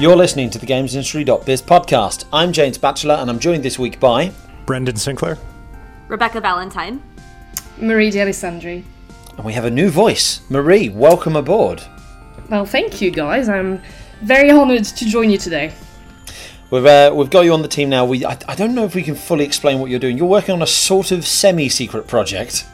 You're listening to the GamesIndustry.biz podcast. I'm James Batchelor and I'm joined this week by Brendan Sinclair, Rebekah Valentine, Marie Dealessandri. And we have a new voice. Marie, welcome aboard. Well, thank you guys. I'm very honoured to join you today. We've, uh, we've got you on the team now. We, I, I don't know if we can fully explain what you're doing. You're working on a sort of semi secret project.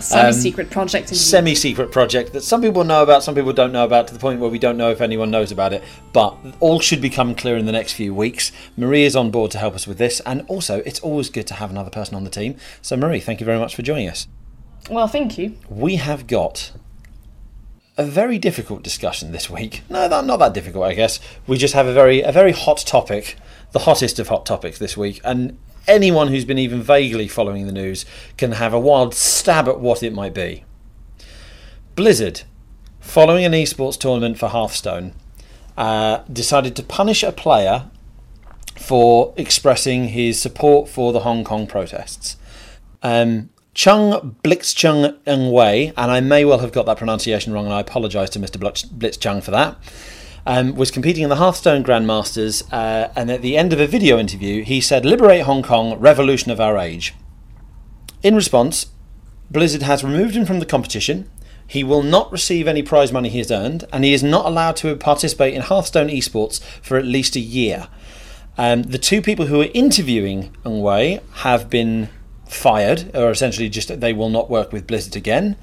Semi-secret um, project. Indeed. Semi-secret project that some people know about, some people don't know about, to the point where we don't know if anyone knows about it. But all should become clear in the next few weeks. Marie is on board to help us with this, and also it's always good to have another person on the team. So Marie, thank you very much for joining us. Well, thank you. We have got a very difficult discussion this week. No, that, not that difficult, I guess. We just have a very a very hot topic, the hottest of hot topics this week, and anyone who's been even vaguely following the news can have a wild stab at what it might be. Blizzard, following an esports tournament for Hearthstone, uh, decided to punish a player for expressing his support for the Hong Kong protests. Um, Chung Blitzchung Ng Wai, and I may well have got that pronunciation wrong, and I apologise to Mr. Blitzchung for that um, was competing in the Hearthstone Grandmasters, uh, and at the end of a video interview, he said, Liberate Hong Kong, revolution of our age. In response, Blizzard has removed him from the competition. He will not receive any prize money he has earned, and he is not allowed to participate in Hearthstone esports for at least a year. Um, the two people who are interviewing Ng Wai have been fired, or essentially just they will not work with Blizzard again.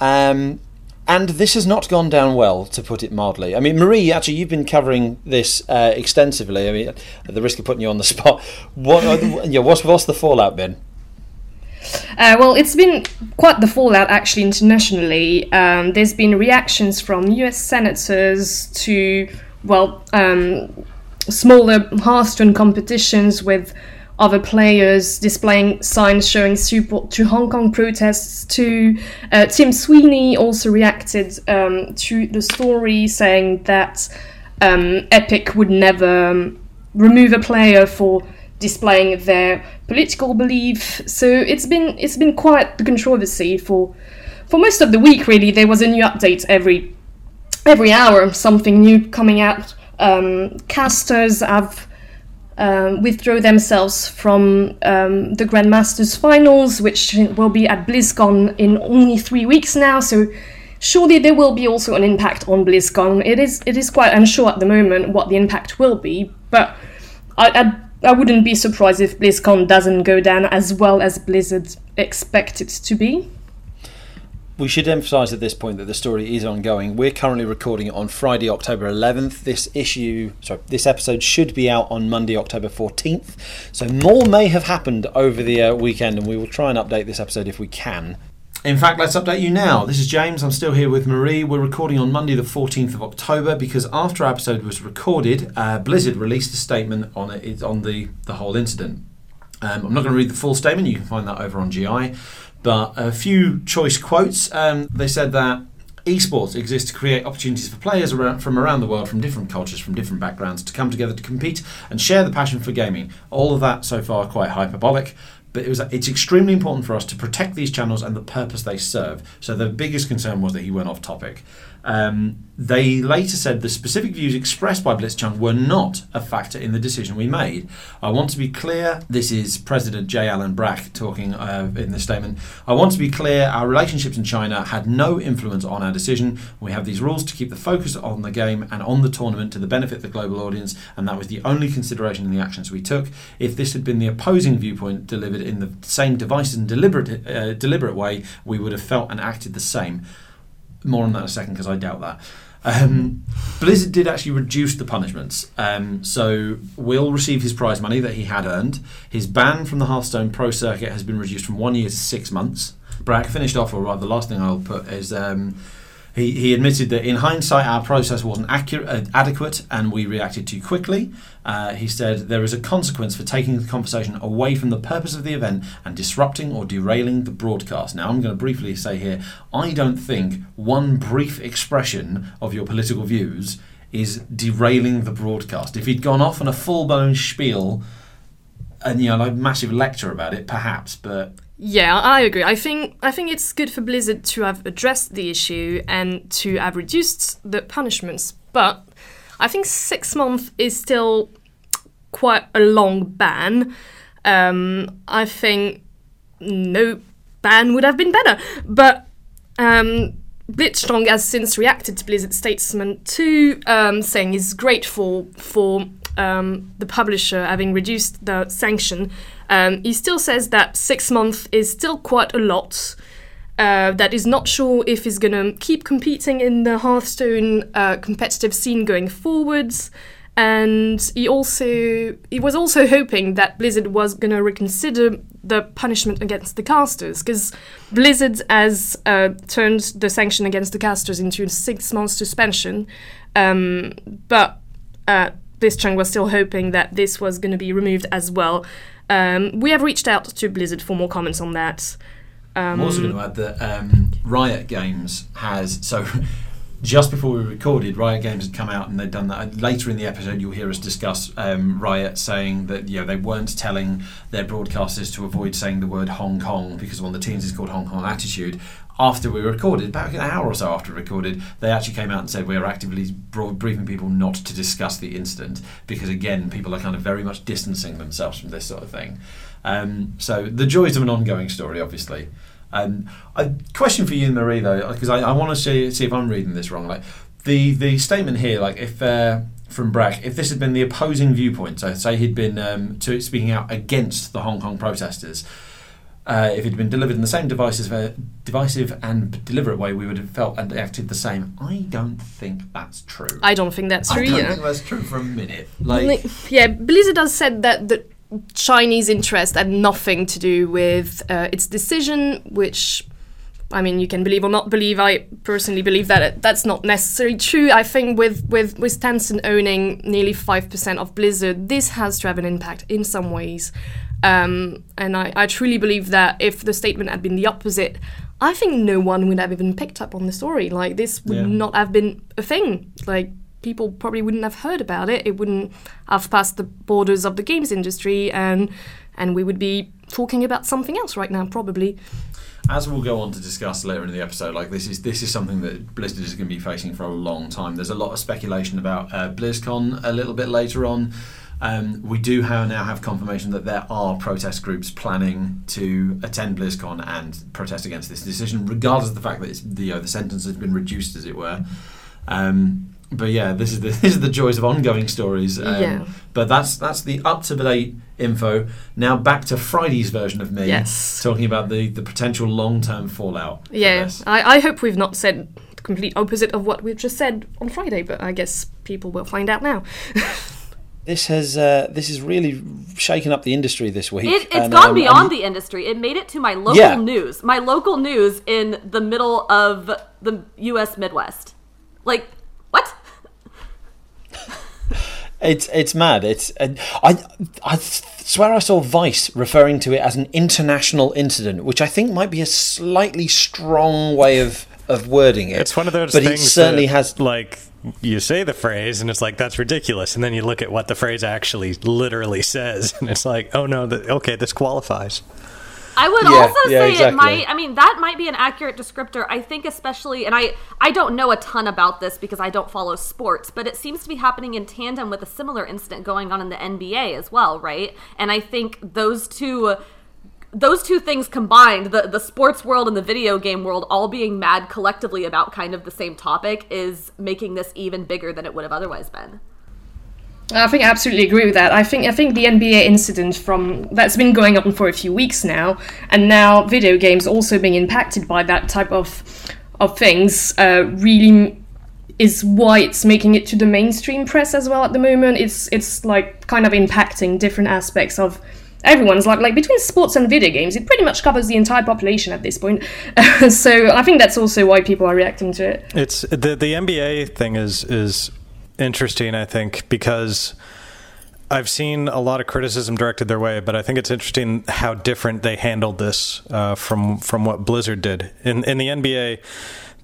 Um, and this has not gone down well, to put it mildly. I mean, Marie, actually, you've been covering this uh, extensively. I mean, at the risk of putting you on the spot, what, yeah, what's, what's the fallout been? Uh, well, it's been quite the fallout actually internationally. Um, there's been reactions from US senators to, well, um, smaller Hearthstone competitions with other players displaying signs showing support to Hong Kong protests. To uh, Tim Sweeney also reacted um, to the story, saying that um, Epic would never um, remove a player for displaying their political belief. So it's been it's been quite the controversy for for most of the week. Really, there was a new update every every hour, something new coming out. Um, casters have um, withdraw themselves from um, the Grandmasters finals, which will be at BlizzCon in only three weeks now. So surely there will be also an impact on BlizzCon. It is it is quite unsure at the moment what the impact will be, but I, I, I wouldn't be surprised if BlizzCon doesn't go down as well as Blizzard expected to be we should emphasise at this point that the story is ongoing. We're currently recording it on Friday, October 11th. This issue, sorry, this episode should be out on Monday, October 14th. So more may have happened over the uh, weekend, and we will try and update this episode if we can. In fact, let's update you now. This is James. I'm still here with Marie. We're recording on Monday, the 14th of October, because after our episode was recorded, uh, Blizzard released a statement on it on the the whole incident. Um, I'm not going to read the full statement. You can find that over on GI. But a few choice quotes. Um, they said that esports exists to create opportunities for players around, from around the world, from different cultures, from different backgrounds, to come together to compete and share the passion for gaming. All of that so far quite hyperbolic. But it was, it's extremely important for us to protect these channels and the purpose they serve. So the biggest concern was that he went off topic. Um, they later said the specific views expressed by Blitzchung were not a factor in the decision we made. I want to be clear. This is President J. Allen Brack talking uh, in this statement. I want to be clear. Our relationships in China had no influence on our decision. We have these rules to keep the focus on the game and on the tournament to the benefit of the global audience, and that was the only consideration in the actions we took. If this had been the opposing viewpoint delivered in the same divisive and deliberate, uh, deliberate way, we would have felt and acted the same. More on that in a second because I doubt that. Um, Blizzard did actually reduce the punishments. Um, so Will receive his prize money that he had earned. His ban from the Hearthstone Pro Circuit has been reduced from one year to six months. Brack finished off, or rather, the last thing I'll put is um, he, he admitted that in hindsight our process wasn't accurate, uh, adequate and we reacted too quickly. Uh, he said there is a consequence for taking the conversation away from the purpose of the event and disrupting or derailing the broadcast. Now, I'm going to briefly say here I don't think one brief expression of your political views is derailing the broadcast. If he'd gone off on a full blown spiel and you know, like massive lecture about it, perhaps, but yeah, I agree. I think I think it's good for Blizzard to have addressed the issue and to have reduced the punishments. But I think six months is still quite a long ban. Um, I think no ban would have been better, but um, Blitzchung has since reacted to Blizzard's statement too, um, saying he's grateful for um, the publisher having reduced the sanction. Um, he still says that six months is still quite a lot. Uh, that is not sure if he's going to keep competing in the Hearthstone uh, competitive scene going forwards. And he also he was also hoping that Blizzard was going to reconsider the punishment against the casters because Blizzard has uh, turned the sanction against the casters into a six month suspension, um, but uh, Chang was still hoping that this was going to be removed as well. Um, we have reached out to Blizzard for more comments on that. I'm also going to add that um, Riot Games has so. Just before we recorded, Riot Games had come out and they'd done that. Later in the episode, you'll hear us discuss um, Riot saying that you know they weren't telling their broadcasters to avoid saying the word Hong Kong because one of the teams is called Hong Kong Attitude. After we recorded, about an hour or so after we recorded, they actually came out and said we are actively briefing people not to discuss the incident because again, people are kind of very much distancing themselves from this sort of thing. Um, so the joys of an ongoing story, obviously. Um, a question for you, Marie, though, because I, I want to see, see if I'm reading this wrong. Like the the statement here, like if uh, from Brack, if this had been the opposing viewpoint, so say he'd been um, to speaking out against the Hong Kong protesters. Uh, if it had been delivered in the same divisive, divisive and deliberate way, we would have felt and acted the same. I don't think that's true. I don't think that's true. I don't either. think that's true for a minute. Like, Like, yeah, Blizzard has said that the Chinese interest had nothing to do with uh, its decision, which, I mean, you can believe or not believe. I personally believe that it, that's not necessarily true. I think with with with Tencent owning nearly five percent of Blizzard, this has to have an impact in some ways. Um, and I, I truly believe that if the statement had been the opposite, I think no one would have even picked up on the story. Like this would Yeah. not have been a thing. Like people probably wouldn't have heard about it. It wouldn't have passed the borders of the games industry, and and we would be talking about something else right now, probably. as we'll go on to discuss later in the episode, like this is this is something that Blizzard is going to be facing for a long time. There's a lot of speculation about uh, BlizzCon a little bit later on. Um, we do have, now have confirmation that there are protest groups planning to attend BlizzCon and protest against this decision, regardless of the fact that it's, the uh, the sentence has been reduced, as it were. Um, but yeah, this is the this is the joys of ongoing stories. Um, Yeah. But that's that's the up to date info. Now back to Friday's version of me Yes. talking about the, the potential long term fallout. Yeah. I, I hope we've not said the complete opposite of what we've just said on Friday, but I guess people will find out now. This has uh, this has really shaken up the industry this week. It, it's and, gone um, beyond and- the industry. It made it to my local Yeah. news. My local news in the middle of the U.S. Midwest. Like, what? It's it's mad. It's uh, I I swear I saw Vice referring to it as an international incident, which I think might be a slightly strong way of of wording it. It's one of those but things it certainly that, has. like you say the phrase and it's like that's ridiculous and then you look at what the phrase actually literally says and it's like oh no th- okay this qualifies I would Yeah, also yeah, say it might. I mean, that might be an accurate descriptor. I think, especially, and I I don't know a ton about this because I don't follow sports, but it seems to be happening in tandem with a similar incident going on in the NBA as well, right? And I think those two. Those two things combined, the, the sports world and the video game world all being mad collectively about kind of the same topic, is making this even bigger than it would have otherwise been. I think I absolutely agree with that. I think I think the NBA incident from that's been going on for a few weeks now, and now video games also being impacted by that type of of things uh, really is why it's making it to the mainstream press as well at the moment. It's it's like kind of impacting different aspects of everyone's like like between sports and video games. It pretty much covers the entire population at this point. so I think that's also why people are reacting to it. it's the the NBA thing is is interesting I think because I've seen a lot of criticism directed their way, but I think it's interesting how different they handled this uh, from from what Blizzard did in in the NBA.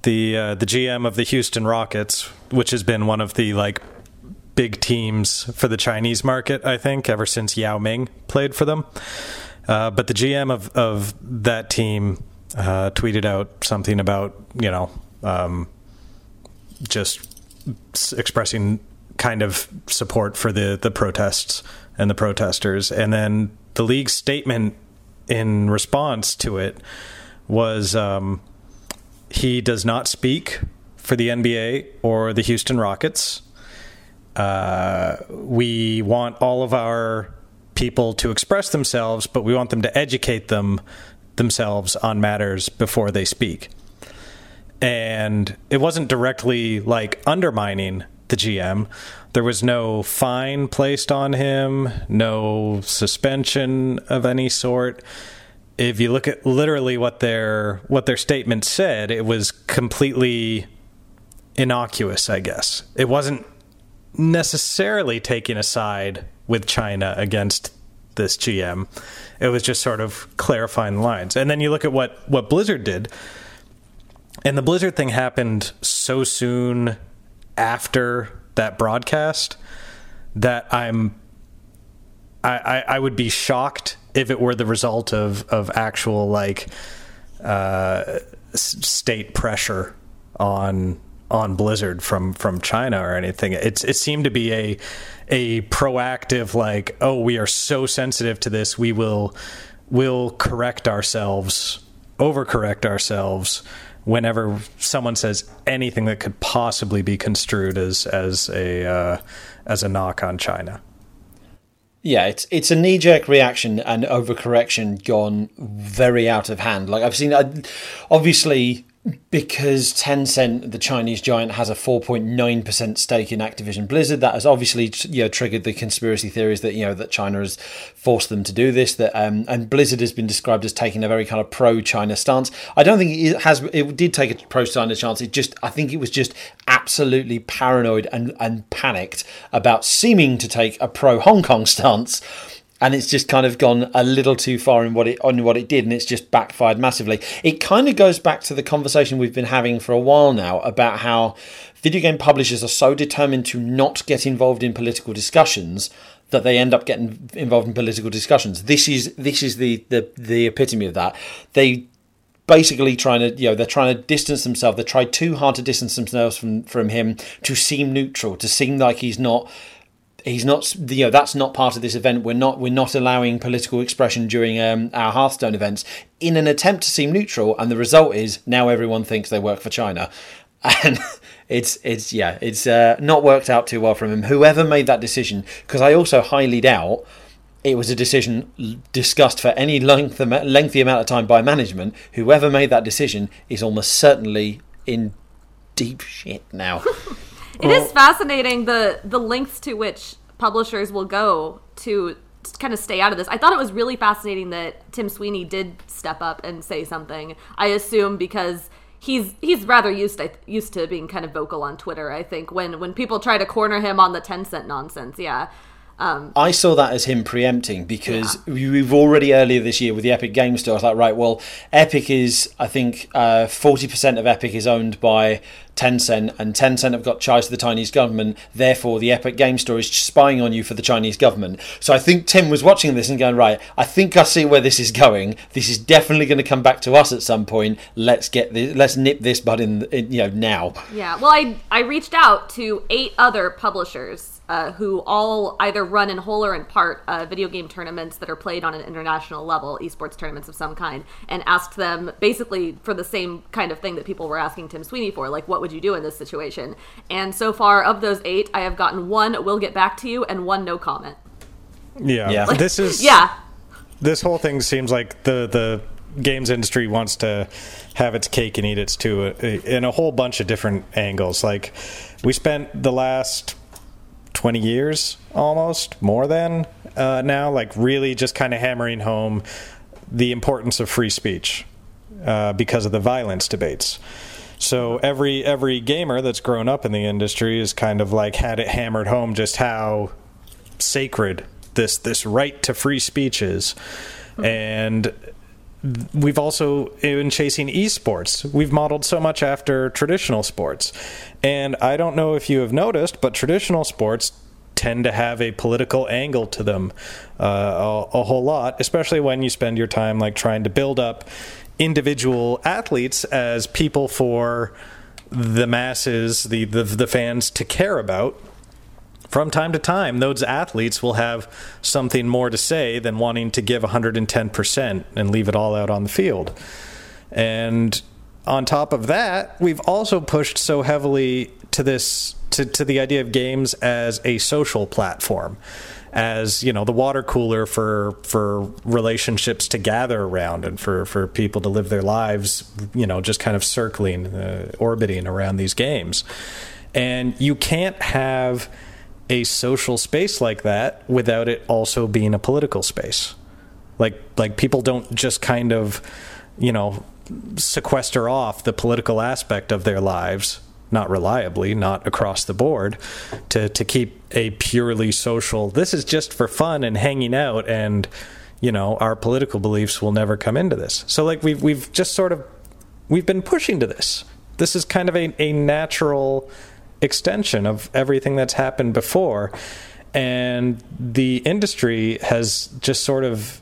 The uh, the GM of the Houston Rockets, which has been one of the like big teams for the Chinese market, I think, ever since Yao Ming played for them. Uh, but the GM of of that team uh, tweeted out something about you know um, just expressing kind of support for the the protests and the protesters, and then the league's statement in response to it was um, he does not speak for the NBA or the Houston Rockets. Uh, we want all of our people to express themselves, but we want them to educate them themselves on matters before they speak. And it wasn't directly like undermining the GM. There was no fine placed on him, no suspension of any sort. If you look at literally what their what their statement said, it was completely innocuous, I guess. It wasn't necessarily taking a side with China against this GM. It was just sort of clarifying lines. And then you look at what what Blizzard did. And the Blizzard thing happened so soon after that broadcast that I'm I, I, I would be shocked if it were the result of of actual like uh, state pressure on on Blizzard from from China or anything. It's it seemed to be a a proactive like, oh, we are so sensitive to this, we will will correct ourselves, overcorrect ourselves whenever someone says anything that could possibly be construed as as a uh, as a knock on China. Yeah, it's it's a knee jerk reaction and overcorrection gone very out of hand. Like I've seen, obviously because Tencent, the Chinese giant, has a 4.9% stake in Activision Blizzard, that has obviously you know triggered the conspiracy theories that you know that China has forced them to do this. That um, and Blizzard has been described as taking a very kind of pro-China stance. I don't think it has. It did take a pro-China stance. It just I think it was just absolutely paranoid and and panicked about seeming to take a pro-Hong Kong stance and it's just kind of gone a little too far in what it on what it did, and it's just backfired massively. It kind of goes back to the conversation we've been having for a while now about how video game publishers are so determined to not get involved in political discussions that they end up getting involved in political discussions. This is this is the the, the epitome of that. They basically trying to you know they're trying to distance themselves they try too hard to distance themselves from from him to seem neutral to seem like he's not he's not you know that's not part of this event. We're not we're not allowing political expression during um, our hearthstone events. In an attempt to seem neutral and the result is now everyone thinks they work for china. And it's it's yeah it's uh, not worked out too well from him. Whoever made that decision because i also highly doubt it was a decision discussed for any length, lengthy amount of time by management. Whoever made that decision is almost certainly in deep shit now It is fascinating the the lengths to which publishers will go to kind of stay out of this. I thought it was really fascinating that Tim Sweeney did step up and say something. I assume because he's he's rather used to used to being kind of vocal on Twitter. I think when when people try to corner him on the Tencent nonsense, yeah. Um, I saw that as him preempting because yeah. we've already earlier this year with the Epic Game Store. I was like, right, well, Epic is, I think, uh, forty uh, percent of Epic is owned by Tencent, and Tencent have got ties to the Chinese government. Therefore, the Epic Game Store is spying on you for the Chinese government. So I think Tim was watching this and going, right, I think I see where this is going. This is definitely going to come back to us at some point. Let's get this, let's nip this bud in, in you know, now. Yeah. Well, I I reached out to eight other publishers uh, who all either run in whole or in part uh, video game tournaments that are played on an international level, esports tournaments of some kind, and asked them basically for the same kind of thing that people were asking Tim Sweeney for, like, what would you do in this situation? And so far, of those eight, I have gotten one, we'll get back to you, and one, no comment. Yeah. yeah. Like, this is. Yeah. This whole thing seems like the, the games industry wants to have its cake and eat its too uh, in a whole bunch of different angles. Like, we spent the last 20 years almost, more than uh, now, like really just kind of hammering home the importance of free speech uh, because of the violence debates. So every every gamer that's grown up in the industry is kind of like had it hammered home just how sacred this this right to free speech is, and we've also in chasing esports we've modeled so much after traditional sports. And i don't know if you have noticed but traditional sports tend to have a political angle to them uh, a, a, whole lot especially when you spend your time like trying to build up individual athletes as people for the masses the the, the fans to care about from time to time, those athletes will have something more to say than wanting to give 110% and leave it all out on the field. And on top of that, we've also pushed so heavily to this to, to the idea of games as a social platform as you know the water cooler for for relationships to gather around and for for people to live their lives you know just kind of circling uh, orbiting around these games and you can't have a social space like that without it also being a political space like like people don't just kind of you know sequester off the political aspect of their lives not reliably, not across the board, to to keep a purely social. This is just for fun and hanging out, and you know our political beliefs will never come into this. So like we've we've just sort of we've been pushing to this. This is kind of a, a natural extension of everything that's happened before, and the industry has just sort of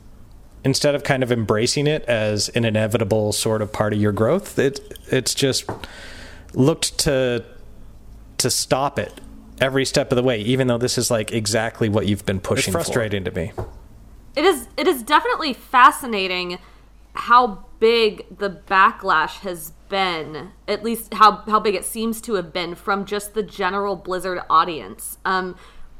instead of kind of embracing it as an inevitable sort of part of your growth, it it's just looked to to stop it every step of the way, even though this is like exactly what you've been pushing. It's frustrating for. to me. It is. It is definitely fascinating how big the backlash has been. At least how how big it seems to have been from just the general Blizzard audience. Um,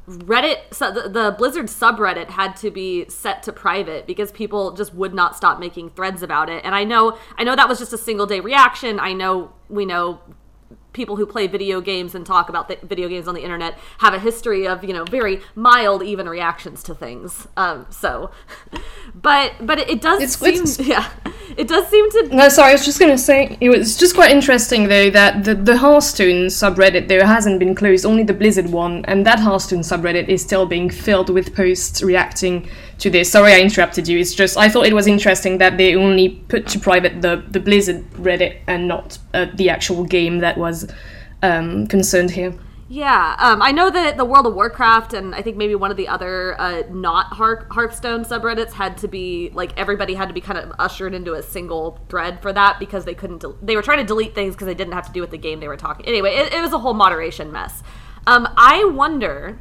Reddit, so the, the, Blizzard subreddit had to be set to private because people just would not stop making threads about it. And I know, I know that was just a single day reaction. I know we know people who play video games and talk about video games on the internet have a history of you know very mild even reactions to things. Um, so but but it, does it's, seem it's, yeah it does seem to no sorry i was just going to say it was just quite interesting though that the, the hearthstone subreddit there hasn't been closed only the blizzard one and that hearthstone subreddit is still being filled with posts reacting to this sorry i interrupted you it's just i thought it was interesting that they only put to private the, the blizzard reddit and not uh, the actual game that was um, concerned here yeah, um, I know that the World of Warcraft and I think maybe one of the other uh, not Hearthstone subreddits had to be like everybody had to be kind of ushered into a single thread for that because they couldn't. De- they were trying to delete things because they didn't have to do with the game they were talking. Anyway, it, it was a whole moderation mess. Um, I wonder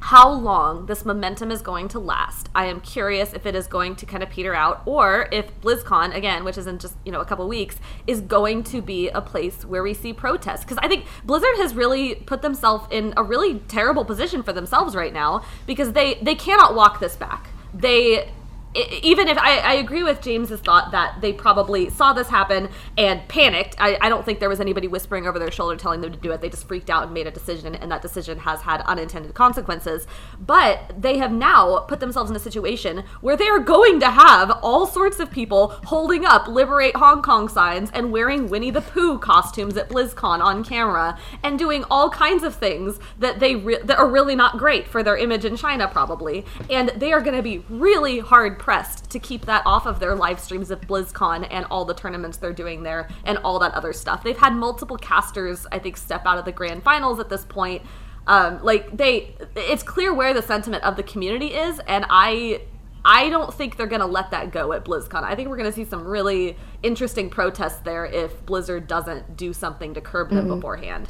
how long this momentum is going to last. I am curious if it is going to kind of peter out or if BlizzCon, again, which is in just, you know, a couple weeks, is going to be a place where we see protests. Because I think Blizzard has really put themselves in a really terrible position for themselves right now because they, they cannot walk this back. They even if I, I, agree with James's thought that they probably saw this happen and panicked, I, I, don't think there was anybody whispering over their shoulder telling them to do it. They just freaked out and made a decision, and that decision has had unintended consequences. But they have now put themselves in a situation where they are going to have all sorts of people holding up "Liberate Hong Kong" signs and wearing Winnie the Pooh costumes at BlizzCon on camera and doing all kinds of things that they re- that are really not great for their image in China, probably. And they are going to be really hard pressed to keep that off of their live streams of BlizzCon and all the tournaments they're doing there and all that other stuff. They've had multiple casters, I think, step out of the grand finals at this point. Um, like they, it's clear where the sentiment of the community is, and I I don't think they're going to let that go at BlizzCon. I think we're going to see some really interesting protests there if Blizzard doesn't do something to curb them mm-hmm. beforehand.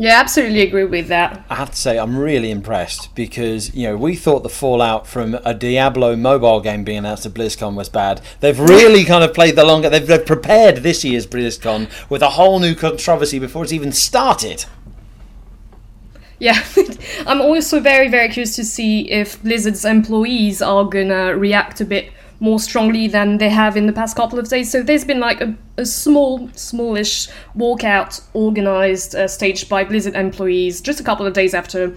Yeah, absolutely agree with that. I have to say, I'm really impressed because you know we thought the fallout from a Diablo mobile game being announced at BlizzCon was bad. They've really kind of played the longer. They've, they've prepared this year's BlizzCon with a whole new controversy before it's even started. Yeah, I'm also very, very curious to see if Blizzard's employees are gonna react a bit more strongly than they have in the past couple of days. So there's been like a, a small, smallish walkout organized, uh, staged by Blizzard employees just a couple of days after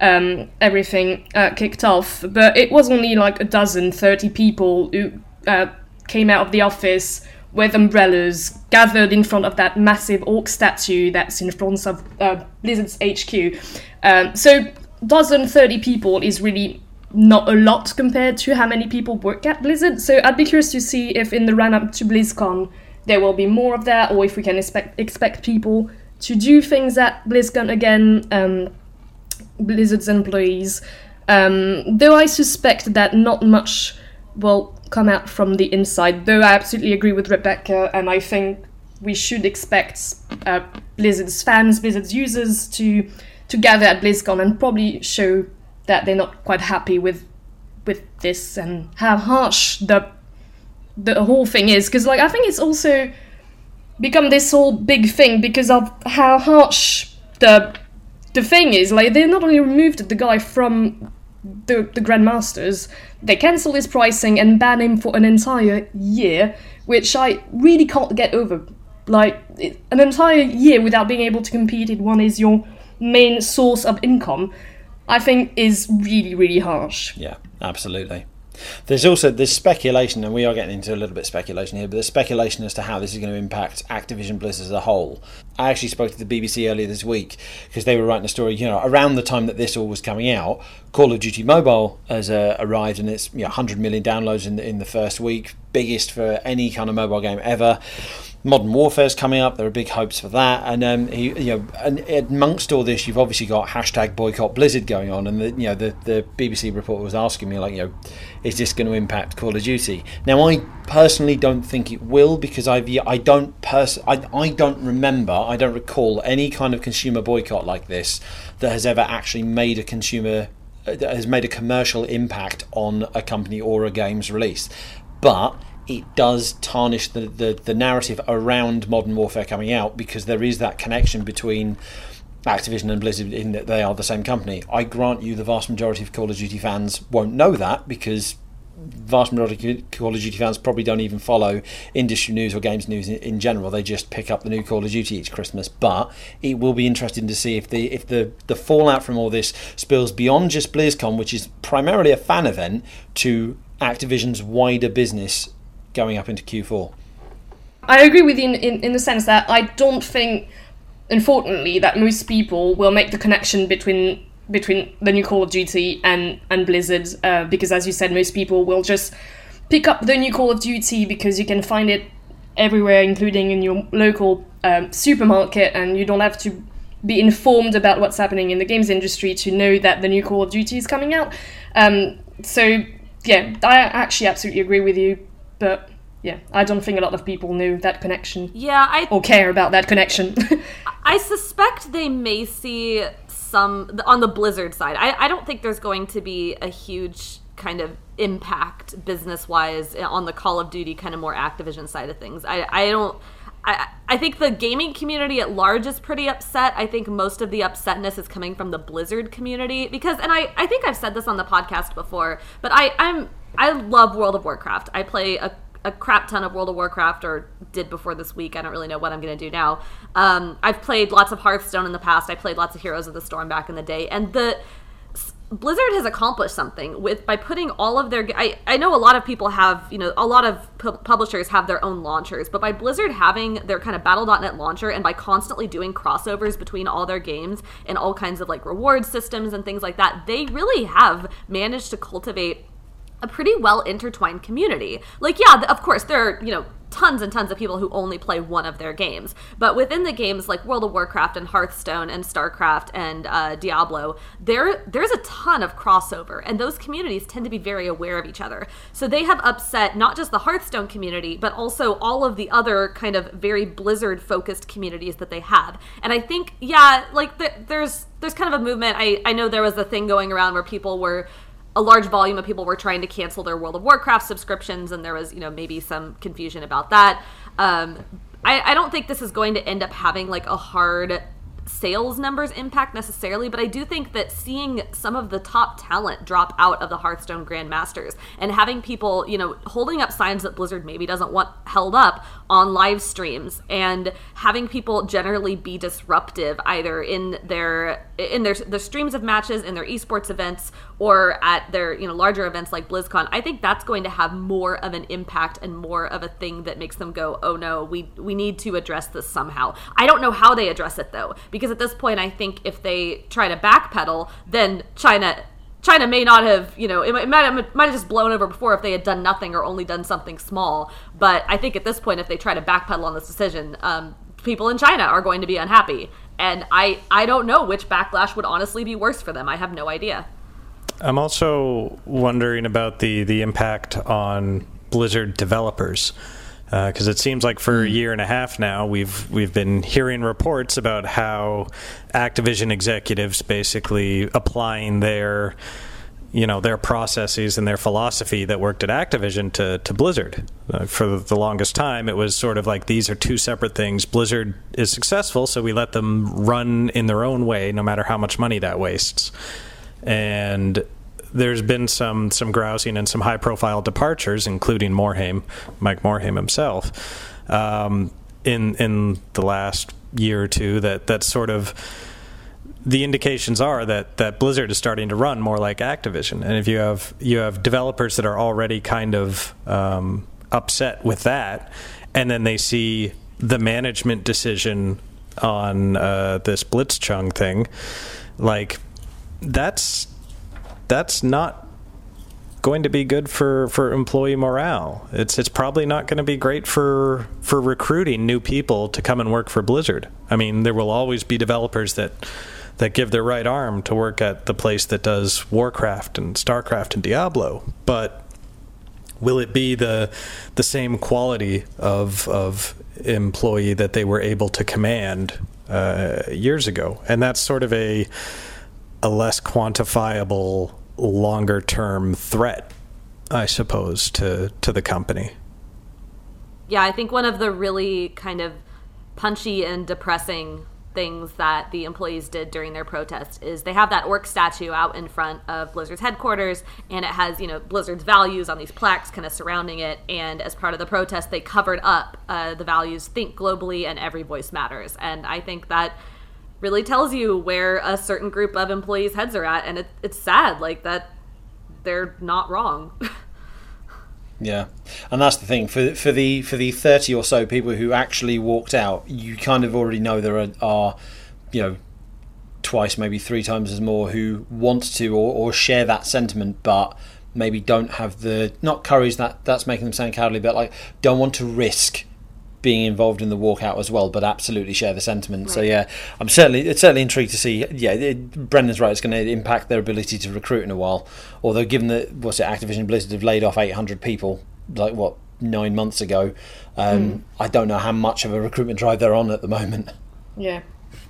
um, everything uh, kicked off. But it was only like a dozen, 30 people who uh, came out of the office with umbrellas gathered in front of that massive orc statue that's in front of uh, Blizzard's HQ. Um, so dozen 30 people is really not a lot compared to how many people work at Blizzard. So I'd be curious to see if in the run up to BlizzCon there will be more of that, or if we can expect expect people to do things at BlizzCon again. Um, Blizzard's employees, um, though I suspect that not much will come out from the inside. Though I absolutely agree with Rebekah, and I think we should expect uh, Blizzard's fans, Blizzard's users to to gather at BlizzCon and probably show that they're not quite happy with with this and how harsh the the whole thing is. Because like I think it's also become this whole big thing because of how harsh the the thing is. Like they not only removed the guy from the the Grandmasters, they cancel his pricing and ban him for an entire year, which I really can't get over. Like an entire year without being able to compete in one is your main source of income. I think is really really harsh. Yeah, absolutely. There's also this speculation, and we are getting into a little bit of speculation here, but there's speculation as to how this is going to impact Activision Blizzard as a whole. I actually spoke to the BBC earlier this week because they were writing a story. You know, around the time that this all was coming out, Call of Duty Mobile has uh, arrived, and it's you know 100 million downloads in the, in the first week, biggest for any kind of mobile game ever. Modern Warfare's coming up. There are big hopes for that, and um, he, you know, and amongst all this, you've obviously got hashtag boycott Blizzard going on, and the you know the the BBC reporter was asking me like, you know, is this going to impact Call of Duty? Now, I personally don't think it will because I've I don't pers- I, I don't remember, I don't recall any kind of consumer boycott like this that has ever actually made a consumer that has made a commercial impact on a company or a game's release, but it does tarnish the, the, the narrative around Modern Warfare coming out because there is that connection between Activision and Blizzard in that they are the same company. I grant you the vast majority of Call of Duty fans won't know that because vast majority of Call of Duty fans probably don't even follow industry news or games news in, in, general. They just pick up the new Call of Duty each Christmas. But it will be interesting to see if the if the the fallout from all this spills beyond just BlizzCon, which is primarily a fan event, to Activision's wider business going up into Q4. I agree with you in, in, in the sense that I don't think, unfortunately, that most people will make the connection between between the new Call of Duty and and Blizzard uh, because, as you said, most people will just pick up the new Call of Duty because you can find it everywhere, including in your local um, supermarket, and you don't have to be informed about what's happening in the games industry to know that the new Call of Duty is coming out. Um, so yeah, I actually absolutely agree with you but yeah, I don't think a lot of people knew that connection. Yeah, I or care about that connection. I suspect they may see some on the Blizzard side. I, I don't think there's going to be a huge kind of impact business wise on the Call of Duty kind of more Activision side of things. I I don't. I, I think the gaming community at large is pretty upset. I think most of the upsetness is coming from the Blizzard community because, and I, I think I've said this on the podcast before, but I, I'm I love World of Warcraft. I play a, a crap ton of World of Warcraft, or did before this week. I don't really know what I'm going to do now. Um, I've played lots of Hearthstone in the past. I played lots of Heroes of the Storm back in the day, and the Blizzard has accomplished something with by putting all of their. I, I know a lot of people have you know a lot of pu- publishers have their own launchers, but by Blizzard having their kind of Battle.net launcher and by constantly doing crossovers between all their games and all kinds of like reward systems and things like that, they really have managed to cultivate a pretty well intertwined community. Like, yeah, of course, there are, you know, tons and tons of people who only play one of their games. But within the games like World of Warcraft and Hearthstone and StarCraft and uh, Diablo, there there's a ton of crossover, and those communities tend to be very aware of each other. So they have upset not just the Hearthstone community, but also all of the other kind of very Blizzard focused communities that they have. And I think, yeah, like the, there's there's kind of a movement. I I know there was a thing going around where people were a large volume of people were trying to cancel their World of Warcraft subscriptions, and there was, you know, maybe some confusion about that. Um, I, I don't think this is going to end up having like a hard sales numbers impact necessarily, but I do think that seeing some of the top talent drop out of the Hearthstone Grandmasters and having people, you know, holding up signs that Blizzard maybe doesn't want held up on live streams and having people generally be disruptive either in their in their the streams of matches in their esports events or at their you know larger events like BlizzCon, I think that's going to have more of an impact and more of a thing that makes them go, oh no, we we need to address this somehow. I don't know how they address it though, because at this point, I think if they try to backpedal, then China China may not have, you know, it might, it might have just blown over before if they had done nothing or only done something small. But I think at this point, if they try to backpedal on this decision, um, people in China are going to be unhappy. And I, I don't know which backlash would honestly be worse for them. I have no idea. I'm also wondering about the the impact on Blizzard developers. Because uh, it seems like for a year and a half now we've we've been hearing reports about how Activision executives basically applying their you know their processes and their philosophy that worked at Activision to, to Blizzard. Uh, for the longest time, it was sort of like these are two separate things. Blizzard is successful, so we let them run in their own way, no matter how much money that wastes. And there's been some some grousing and some high profile departures, including Morhaime, Mike Morhaime himself, um, in in the last year or two. That that sort of the indications are that that Blizzard is starting to run more like Activision, and if you have you have developers that are already kind of um, upset with that, and then they see the management decision on uh, this Blitzchung thing, like that's that's not going to be good for, for employee morale. It's it's probably not going to be great for for recruiting new people to come and work for Blizzard. I mean, there will always be developers that that give their right arm to work at the place that does Warcraft and Starcraft and Diablo, but will it be the the same quality of of employee that they were able to command uh, years ago? And that's sort of a a less quantifiable longer term threat, I suppose, to, to the company. Yeah, I think one of the really kind of punchy and depressing things that the employees did during their protest is they have that orc statue out in front of Blizzard's headquarters and it has, you know, Blizzard's values on these plaques kind of surrounding it. And as part of the protest, they covered up uh, the values think globally and every voice matters. And I think that really tells you where a certain group of employees' heads are at, and it, it's sad, like that they're not wrong. yeah, and that's the thing for for the for the thirty or so people who actually walked out, you kind of already know there are, are you know twice maybe three times as more who want to or, or share that sentiment but maybe don't have the not courage that that's making them sound cowardly but like don't want to risk being involved in the walkout as well, but absolutely share the sentiment. Right. So yeah, I'm certainly it's certainly intrigued to see. Yeah, it, Brendan's right; it's going to impact their ability to recruit in a while. Although, given that what's it, Activision Blizzard have laid off 800 people, like what nine months ago, um, mm. I don't know how much of a recruitment drive they're on at the moment. Yeah.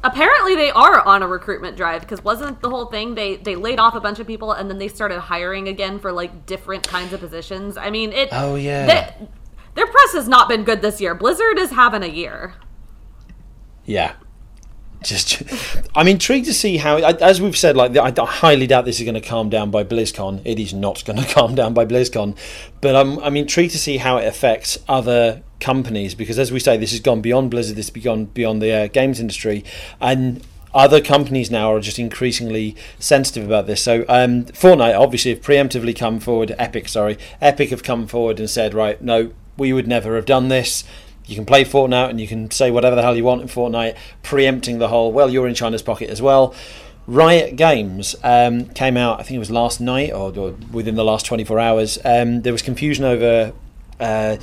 Apparently they are on a recruitment drive because wasn't the whole thing they they laid off a bunch of people and then they started hiring again for like different kinds of positions. I mean it. Oh yeah. They, their press has not been good this year. Blizzard is having a year. Yeah. Just, I'm intrigued to see how, as we've said, like I highly doubt this is going to calm down by BlizzCon. It is not going to calm down by BlizzCon, but I'm I'm intrigued to see how it affects other companies because, as we say, this has gone beyond Blizzard. This has gone beyond the uh, games industry, and other companies now are just increasingly sensitive about this. So um, Fortnite obviously have preemptively come forward. Epic, sorry, Epic have come forward and said, right, no, we would never have done this. You can play Fortnite and you can say whatever the hell you want in Fortnite, preempting the whole, well, you're in China's pocket as well. Riot Games um, came out, I think it was last night or, or within the last 24 hours. Um, there was confusion over. Uh,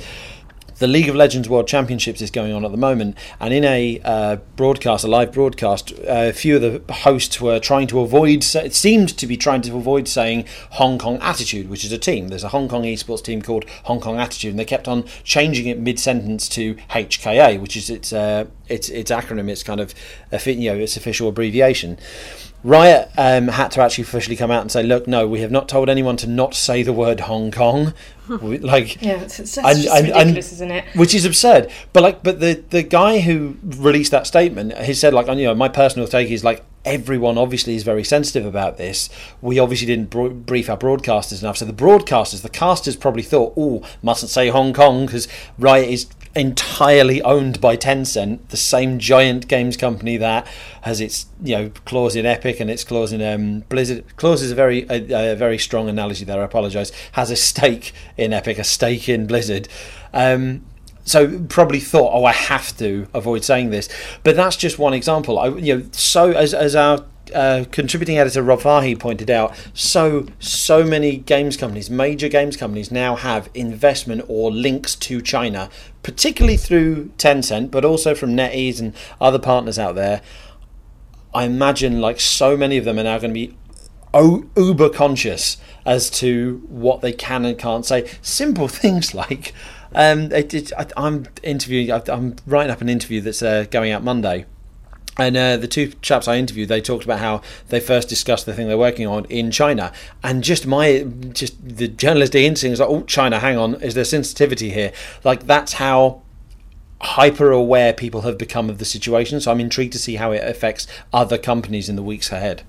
the League of Legends World Championships is going on at the moment, and in a uh, broadcast, a live broadcast, uh, a few of the hosts were trying to avoid. It seemed to be trying to avoid saying Hong Kong Attitude, which is a team. There's a Hong Kong esports team called Hong Kong Attitude, and they kept on changing it mid-sentence to HKA, which is its uh, its its acronym. It's kind of you know its official abbreviation. Riot um, had to actually officially come out and say, "Look, no, we have not told anyone to not say the word Hong Kong." like, yeah, it's, it's, and, and, ridiculous, and, isn't it? Which is absurd. But like, but the the guy who released that statement, he said, like, you know, my personal take is like, everyone obviously is very sensitive about this. We obviously didn't brief our broadcasters enough. So the broadcasters, the casters probably thought, oh, mustn't say Hong Kong because Riot is entirely owned by Tencent, the same giant games company that has its you know clause in Epic and its clause in um, Blizzard. Clause is a very a, a very strong analogy there. I apologise. Has a stake in Epic, a stake in Blizzard. Um, so probably thought, oh, I have to avoid saying this, but that's just one example. I, you know, so as as our uh, contributing editor Rob Fahey pointed out, so so many games companies, major games companies, now have investment or links to China, particularly through Tencent, but also from NetEase and other partners out there. I imagine like so many of them are now going to be uber conscious as to what they can and can't say. Simple things like Um, I, I'm interviewing. I'm writing up an interview that's uh, going out Monday. And uh, the two chaps I interviewed, they talked about how they first discussed the thing they're working on in China, and just my, just the journalistic instinct is like, oh, China, hang on, is there sensitivity here? Like that's how hyper aware people have become of the situation. So I'm intrigued to see how it affects other companies in the weeks ahead.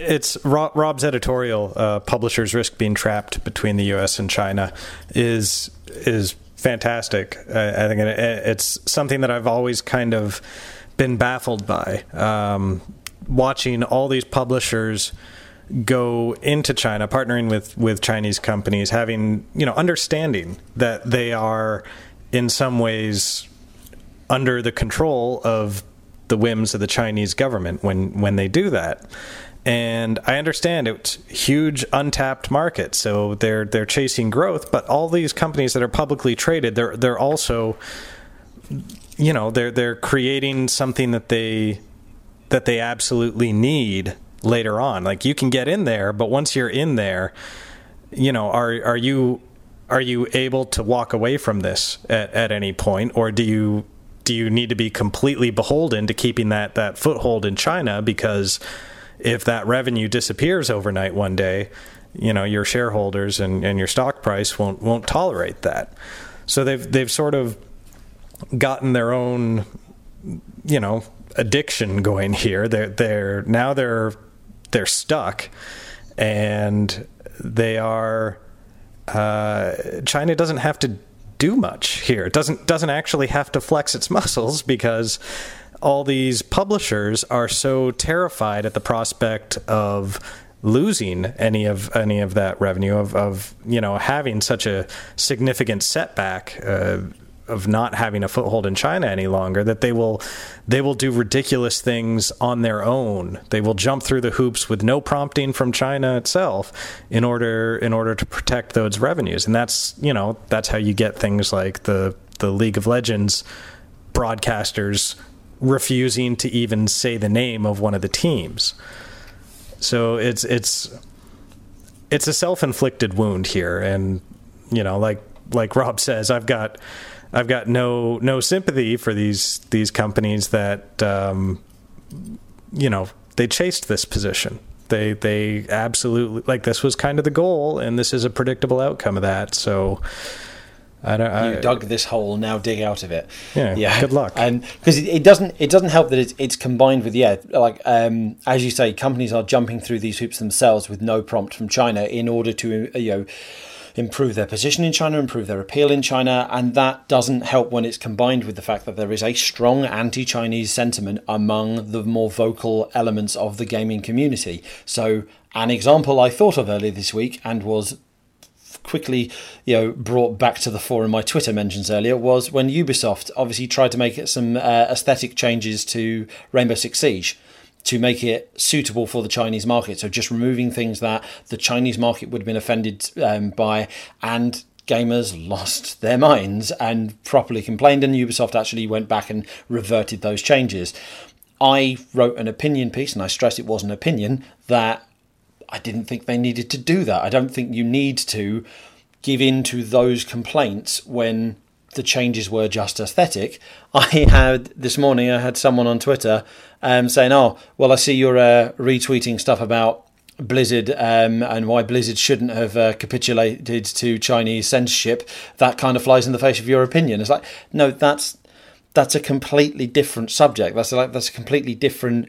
It's Rob, Rob's editorial, uh, "Publishers Risk Being Trapped Between the U.S. and China," is is fantastic. I, I think it, it's something that I've always kind of been baffled by. Um, watching all these publishers go into China, partnering with with Chinese companies, having you know understanding that they are in some ways under the control of the whims of the Chinese government when when they do that. And I understand it's huge untapped market, so they're they're chasing growth. But all these companies that are publicly traded, they're they're also, you know, they're they're creating something that they that they absolutely need later on. Like you can get in there, but once you're in there, you know, are are you are you able to walk away from this at, at any point, or do you do you need to be completely beholden to keeping that that foothold in China? Because if that revenue disappears overnight one day, you know your shareholders and, and your stock price won't won't tolerate that. So they've they've sort of gotten their own you know addiction going here. They're they're now they're they're stuck, and they are. Uh, China doesn't have to do much here. It doesn't doesn't actually have to flex its muscles because all these publishers are so terrified at the prospect of losing any of any of that revenue of, of you know having such a significant setback uh, of not having a foothold in China any longer that they will they will do ridiculous things on their own. They will jump through the hoops with no prompting from China itself in order in order to protect those revenues. And that's you know that's how you get things like the the League of Legends broadcasters refusing to even say the name of one of the teams. So it's it's it's a self-inflicted wound here and you know like like Rob says I've got I've got no no sympathy for these these companies that um, you know they chased this position. They they absolutely like this was kind of the goal, and this is a predictable outcome of that. So I don't. I, you dug this hole, now dig out of it. Yeah, yeah. good luck. And because it, it doesn't, it doesn't help that it's, it's combined with yeah, like um, as you say, companies are jumping through these hoops themselves with no prompt from China in order to you know improve their position in China, improve their appeal in China, and that doesn't help when it's combined with the fact that there is a strong anti-Chinese sentiment among the more vocal elements of the gaming community. So, an example I thought of earlier this week and was quickly you know brought back to the fore in my Twitter mentions earlier was when Ubisoft obviously tried to make some uh, aesthetic changes to Rainbow Six Siege to make it suitable for the Chinese market. So just removing things that the Chinese market would have been offended um, by and gamers lost their minds and properly complained and Ubisoft actually went back and reverted those changes. I wrote an opinion piece and I stress it was an opinion that I didn't think they needed to do that. I don't think you need to give in to those complaints when the changes were just aesthetic. I had this morning, I had someone on Twitter um, saying, "Oh, well, I see you're uh, retweeting stuff about Blizzard um, and why Blizzard shouldn't have uh, capitulated to Chinese censorship. That kind of flies in the face of your opinion." It's like, no, that's that's a completely different subject. That's like that's a completely different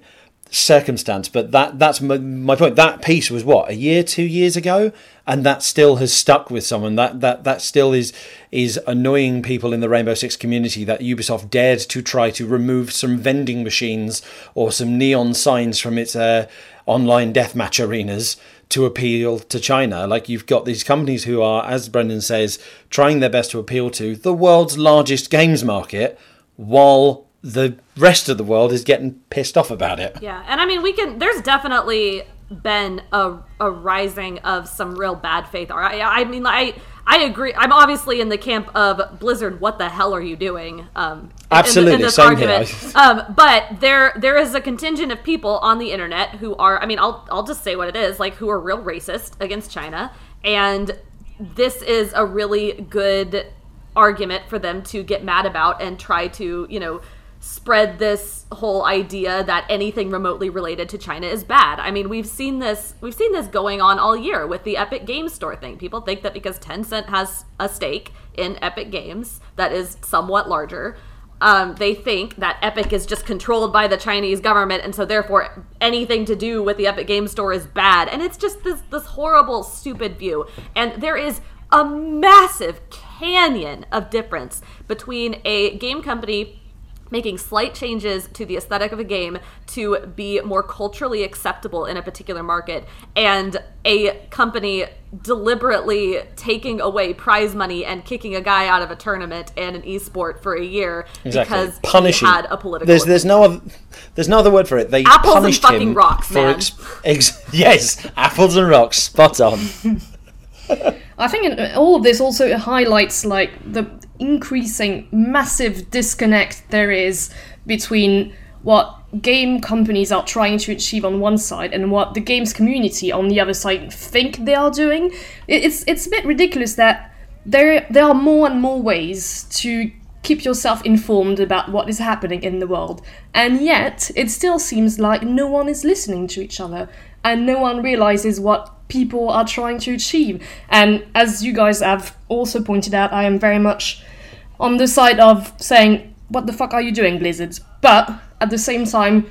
circumstance but that that's my, my, point. That piece was what a year two years ago? And that still has stuck with someone. That that that still is is annoying people in the rainbow six community that ubisoft dared to try to remove some vending machines or some neon signs from its uh, online deathmatch arenas to appeal to china. Like you've got these companies who are as brendan says trying their best to appeal to the world's largest games market while the rest of the world is getting pissed off about it. Yeah, and I mean, we can. There's definitely been a, a rising of some real bad faith. I, I mean, I I agree. I'm obviously in the camp of Blizzard. What the hell are you doing? Um, Absolutely, in, in this same argument. here. um, but there there is a contingent of people on the internet who are. I mean, I'll I'll just say what it is. Like who are real racist against China, and this is a really good argument for them to get mad about and try to, you know, spread this whole idea that anything remotely related to China is bad. I mean, we've seen this we've seen this going on all year with the Epic Games Store thing. People think that because Tencent has a stake in Epic Games that is somewhat larger, um, they think that Epic is just controlled by the Chinese government, and so therefore anything to do with the Epic Games Store is bad. And it's just this this horrible, stupid view. And there is a massive canyon of difference between a game company making slight changes to the aesthetic of a game to be more culturally acceptable in a particular market and a company deliberately taking away prize money and kicking a guy out of a tournament and an esport for a year Exactly. because Punishing. he had a political There's there's no other there's no other word for it. They Apples and fucking him rocks, for man. ex- ex- yes, apples and rocks. Spot on. I think it- all of this also highlights like the increasing massive disconnect there is between what game companies are trying to achieve on one side and what the games community on the other side think they are doing. It's it's a bit ridiculous that there there are more and more ways to keep yourself informed about what is happening in the world, and yet it still seems like no one is listening to each other and no one realizes what people are trying to achieve. And as you guys have also pointed out, I am very much on the side of saying, What the fuck are you doing, Blizzard? But at the same time,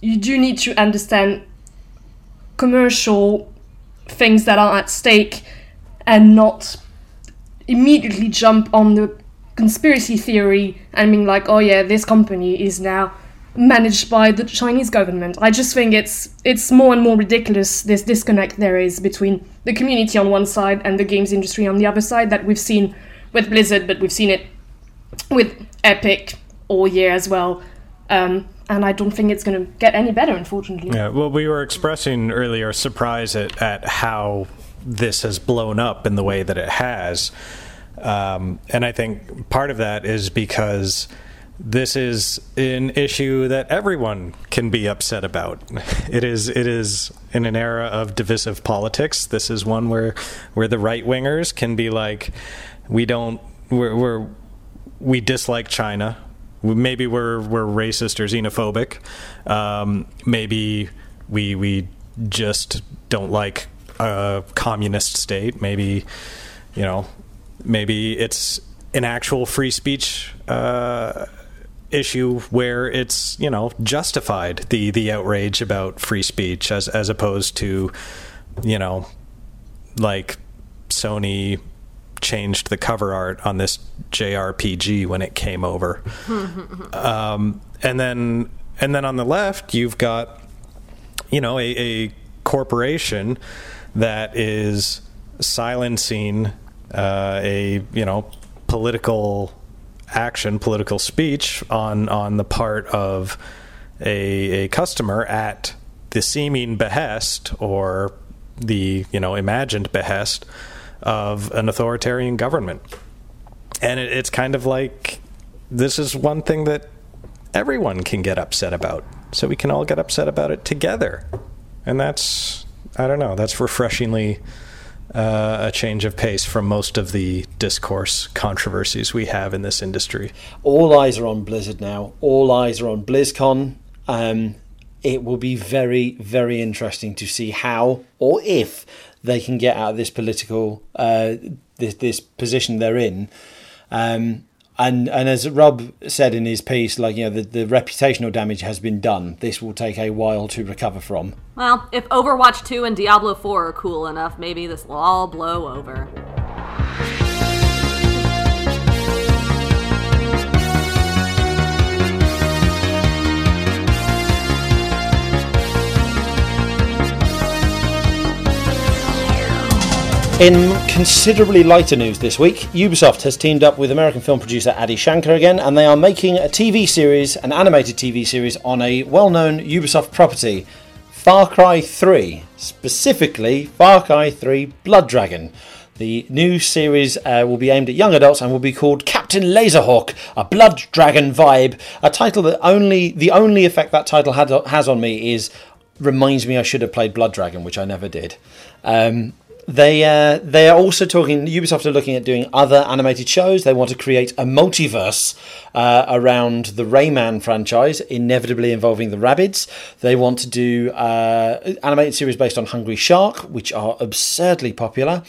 you do need to understand commercial things that are at stake and not immediately jump on the conspiracy theory and being like, oh yeah, this company is now managed by the Chinese government. I just think it's it's more and more ridiculous this disconnect there is between the community on one side and the games industry on the other side that we've seen with Blizzard, but we've seen it with Epic all year as well. Um, and I don't think it's going to get any better, unfortunately. Yeah, well, we were expressing earlier surprise at, at how this has blown up in the way that it has. Um, and I think part of that is because this is an issue that everyone can be upset about. It is it is in an era of divisive politics. This is one where where the right wingers can be like, we don't we're, we're we dislike China. Maybe we're we're racist or xenophobic. Um, maybe we we just don't like a communist state. Maybe you know, maybe it's an actual free speech uh, issue where it's you know justified the the outrage about free speech as as opposed to you know like Sony changed the cover art on this JRPG when it came over. um, and then and then on the left you've got you know a, a corporation that is silencing uh, a you know political action, political speech on on the part of a, a customer at the seeming behest or the you know imagined behest of an authoritarian government. And it, it's kind of like this is one thing that everyone can get upset about. So we can all get upset about it together. And that's, I don't know, that's refreshingly uh, a change of pace from most of the discourse controversies we have in this industry. All eyes are on Blizzard now. All eyes are on BlizzCon. Um, it will be very, very interesting to see how or if they can get out of this political uh, this this position they're in. Um, and and as Rob said in his piece, like you know, the, the reputational damage has been done. This will take a while to recover from. Well, if Overwatch 2 and Diablo 4 are cool enough, maybe this will all blow over. In considerably lighter news this week, Ubisoft has teamed up with American film producer Adi Shankar again, and they are making a TV series, an animated TV series, on a well known Ubisoft property, Far Cry 3, specifically Far Cry 3 Blood Dragon. The new series uh, will be aimed at young adults and will be called Captain Laserhawk, a Blood Dragon vibe. A title that only the only effect that title had, has on me is reminds me I should have played Blood Dragon, which I never did. Um, They uh, they are also talking. Ubisoft are looking at doing other animated shows. They want to create a multiverse uh, around the Rayman franchise, inevitably involving the Rabbids. They want to do uh, animated series based on Hungry Shark, which are absurdly popular.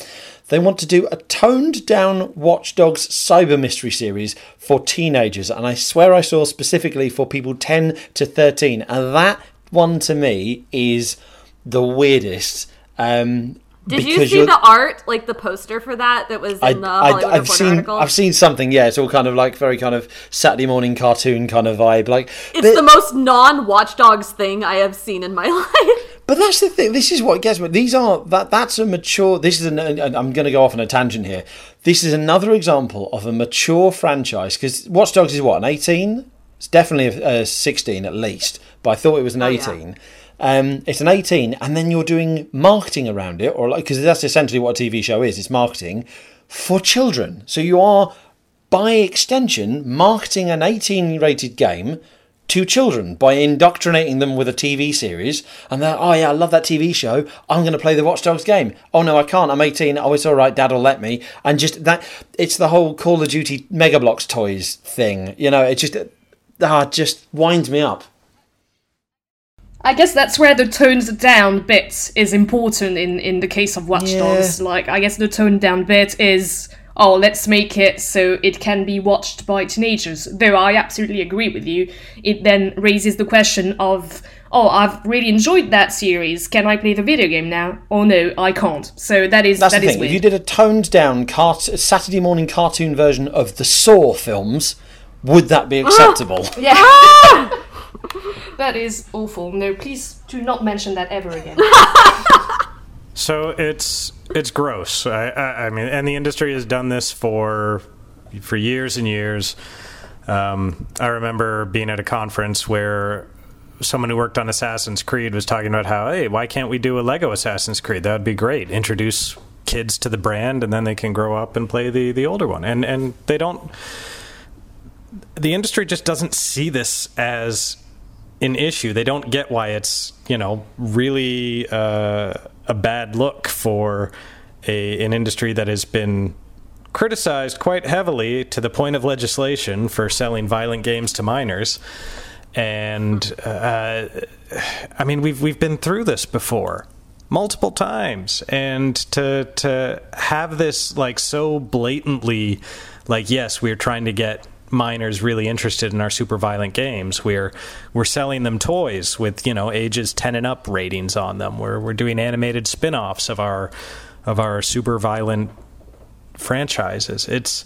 They want to do a toned down Watch Dogs cyber mystery series for teenagers, and I swear I saw specifically for people 10 to 13, and that one to me is the weirdest. Um, Did you see the art, like the poster for that that was in I, the Hollywood I, I've Reporter seen article? I've seen something. Yeah, it's all kind of like very kind of Saturday morning cartoon kind of vibe. Like, it's but, the most non-Watchdogs thing I have seen in my life. but that's the thing. This is what gets me. These are that that's a mature. This is an. and I'm going to go off on a tangent here. This is another example of a mature franchise because Watch Dogs is what an 18. It's definitely a, a 16 at least, but I thought it was an Oh, yeah. 18. Um, it's an 18, and then you're doing marketing around it, or like because that's essentially what a TV show is. It's marketing for children. So you are, by extension, marketing an 18 rated game to children by indoctrinating them with a TV series. And they're, oh yeah, I love that TV show. I'm going to play the Watch Dogs game. Oh no, I can't. I'm 18. Oh, it's all right. Dad will let me. And just that, it's the whole Call of Duty Mega Bloks toys thing. You know, it just, ah, just winds me up. I guess that's where the toned down bit is important in, in the case of Watch Yeah. Dogs. Like, I guess the toned down bit is, oh, let's make it so it can be watched by teenagers. Though I absolutely agree with you, it then raises the question of, oh, I've really enjoyed that series. Can I play the video game now? Or no, I can't. So that is That's that the is thing. weird. If you did a toned down cart- Saturday morning cartoon version of the Saw films, would that be acceptable? Yeah. that is awful. No, please do not mention that ever again. So it's it's gross. I, I, I mean, and the industry has done this for for years and years. Um, I remember being at a conference where someone who worked on Assassin's Creed was talking about how, hey, why can't we do a Lego Assassin's Creed? That would be great. Introduce kids to the brand, and then they can grow up and play the the older one. And and they don't. The industry just doesn't see this as an issue. They don't get why it's you know really uh, a bad look for a an industry that has been criticized quite heavily to the point of legislation for selling violent games to minors. And uh, I mean, we've we've been through this before multiple times, and to to have this like so blatantly, like yes, we're trying to get minors really interested in our super violent games. We're we're selling them toys with you know ages ten and up ratings on them. We're we're doing animated spin-offs of our of our super violent franchises. It's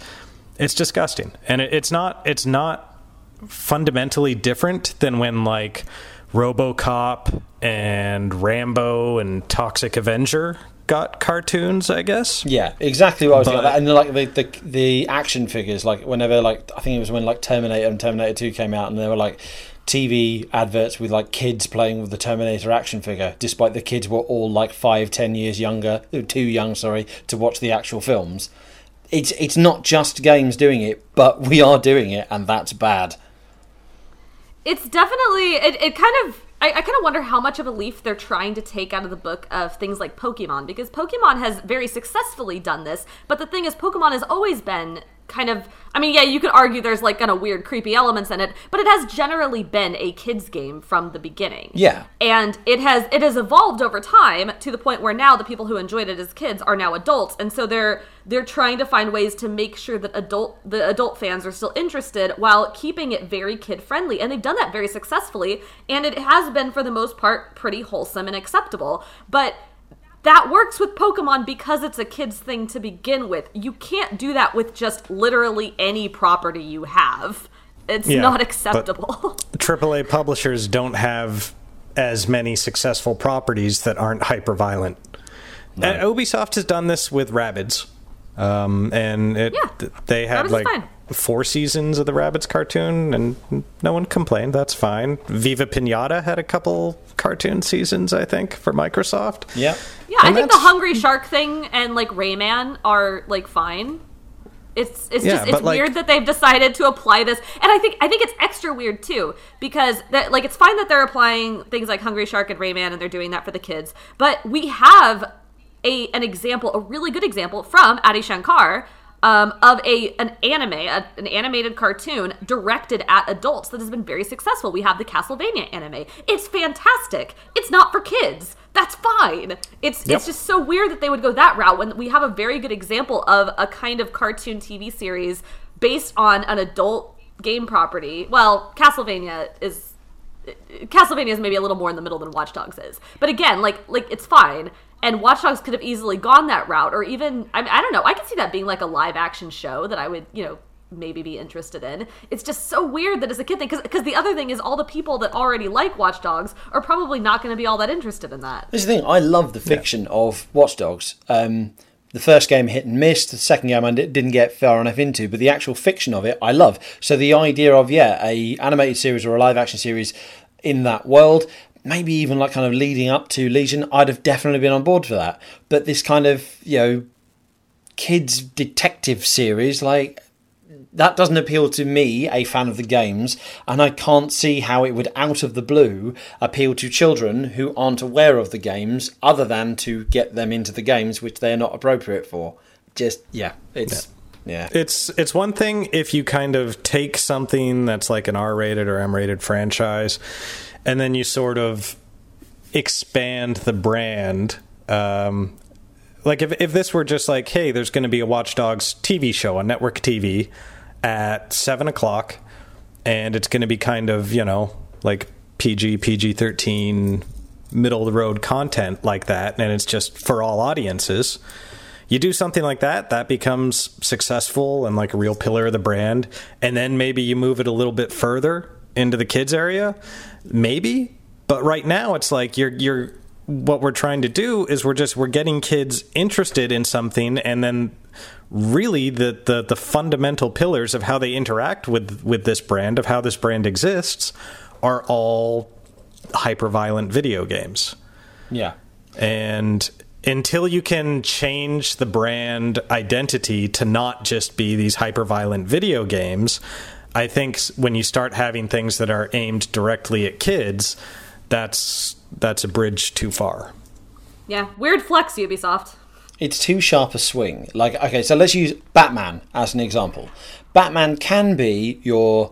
it's disgusting, and it, it's not it's not fundamentally different than when like RoboCop and Rambo and Toxic Avenger got cartoons. I guess. Yeah, exactly what I was But- thinking. And like the, the the action figures, like whenever like I think it was when like Terminator and Terminator Two came out, and there were like TV adverts with like kids playing with the Terminator action figure, despite the kids were all like five, ten years younger, uh, too young, sorry, to watch the actual films. It's it's not just games doing it, but we are doing it, and that's bad. it's definitely it, it kind of I, I kind of wonder how much of a leaf they're trying to take out of the book of things like Pokemon because Pokemon has very successfully done this, but the thing is, Pokemon has always been kind of I mean, yeah, you could argue there's like kind of weird, creepy elements in it, but it has generally been a kids game from the beginning. Yeah. and it has it has evolved over time to the point where now the people who enjoyed it as kids are now adults and so they're they're trying to find ways to make sure that adult the adult fans are still interested while keeping it very kid friendly and they've done that very successfully and it has been for the most part pretty wholesome and acceptable but that works with Pokemon because it's a kid's thing to begin with. You can't do that with just literally any property you have. It's Yeah, not acceptable. AAA publishers don't have as many successful properties that aren't hyper violent. And Ubisoft has done this with Rabbids. Um, and it, Yeah. th- they had Rabbids is like fine. Four seasons of the Rabbids cartoon, and no one complained. That's fine. Viva Pinata had a couple cartoon seasons, I think, for Microsoft. Yeah. Yeah, I think the Hungry Shark thing and like Rayman are like fine. It's it's Yeah, just it's like- weird that they've decided to apply this, and I think I think it's extra weird too because that like it's fine that they're applying things like Hungry Shark and Rayman and they're doing that for the kids, but we have a an example, a really good example from Adi Shankar um, of a an anime, a, an animated cartoon directed at adults that has been very successful. We have the Castlevania anime. It's fantastic. It's not for kids. That's fine. It's Yep. it's just so weird that they would go that route when we have a very good example of a kind of cartoon TV series based on an adult game property. Well, Castlevania is Castlevania is maybe a little more in the middle than Watch Dogs is. But again, like like it's fine. And Watch Dogs could have easily gone that route, or even I, mean, I don't know. I could see that being like a live action show that I would you know maybe be interested in. It's just so weird that it's a kid thing because because the other thing is all the people that already like Watch Dogs are probably not going to be all that interested in that. This is the thing. I love the fiction of Watch Dogs. Um, the first game hit and missed. The second game I didn't get far enough into, but the actual fiction of it I love. So the idea of yeah, a animated series or a live action series in that world, maybe even like kind of leading up to Legion, I'd have definitely been on board for that. But this kind of you know kids detective series like that doesn't appeal to me, a fan of the games, and I can't see how it would, out of the blue, appeal to children who aren't aware of the games, other than to get them into the games which they're not appropriate for. Just yeah, it's yeah. It's it's one thing if you kind of take something that's like an R-rated or M-rated franchise, and then you sort of expand the brand. Um, like if if this were just like, hey, there's going to be a Watch Dogs TV show on network TV at seven o'clock, and it's going to be kind of you know like PG PG thirteen middle of the road content like that, and it's just for all audiences you do something like that that becomes successful and like a real pillar of the brand and then maybe you move it a little bit further into the kids area maybe but right now it's like you're you're what we're trying to do is we're just we're getting kids interested in something and then really the the, the fundamental pillars of how they interact with with this brand of how this brand exists are all hyper violent video games yeah. and until you can change the brand identity to not just be these hyper violent video games, I think when you start having things that are aimed directly at kids, that's that's a bridge too far. Yeah, weird flex, Ubisoft. it's too sharp a swing. Like, okay, so let's use Batman as an example. Batman can be your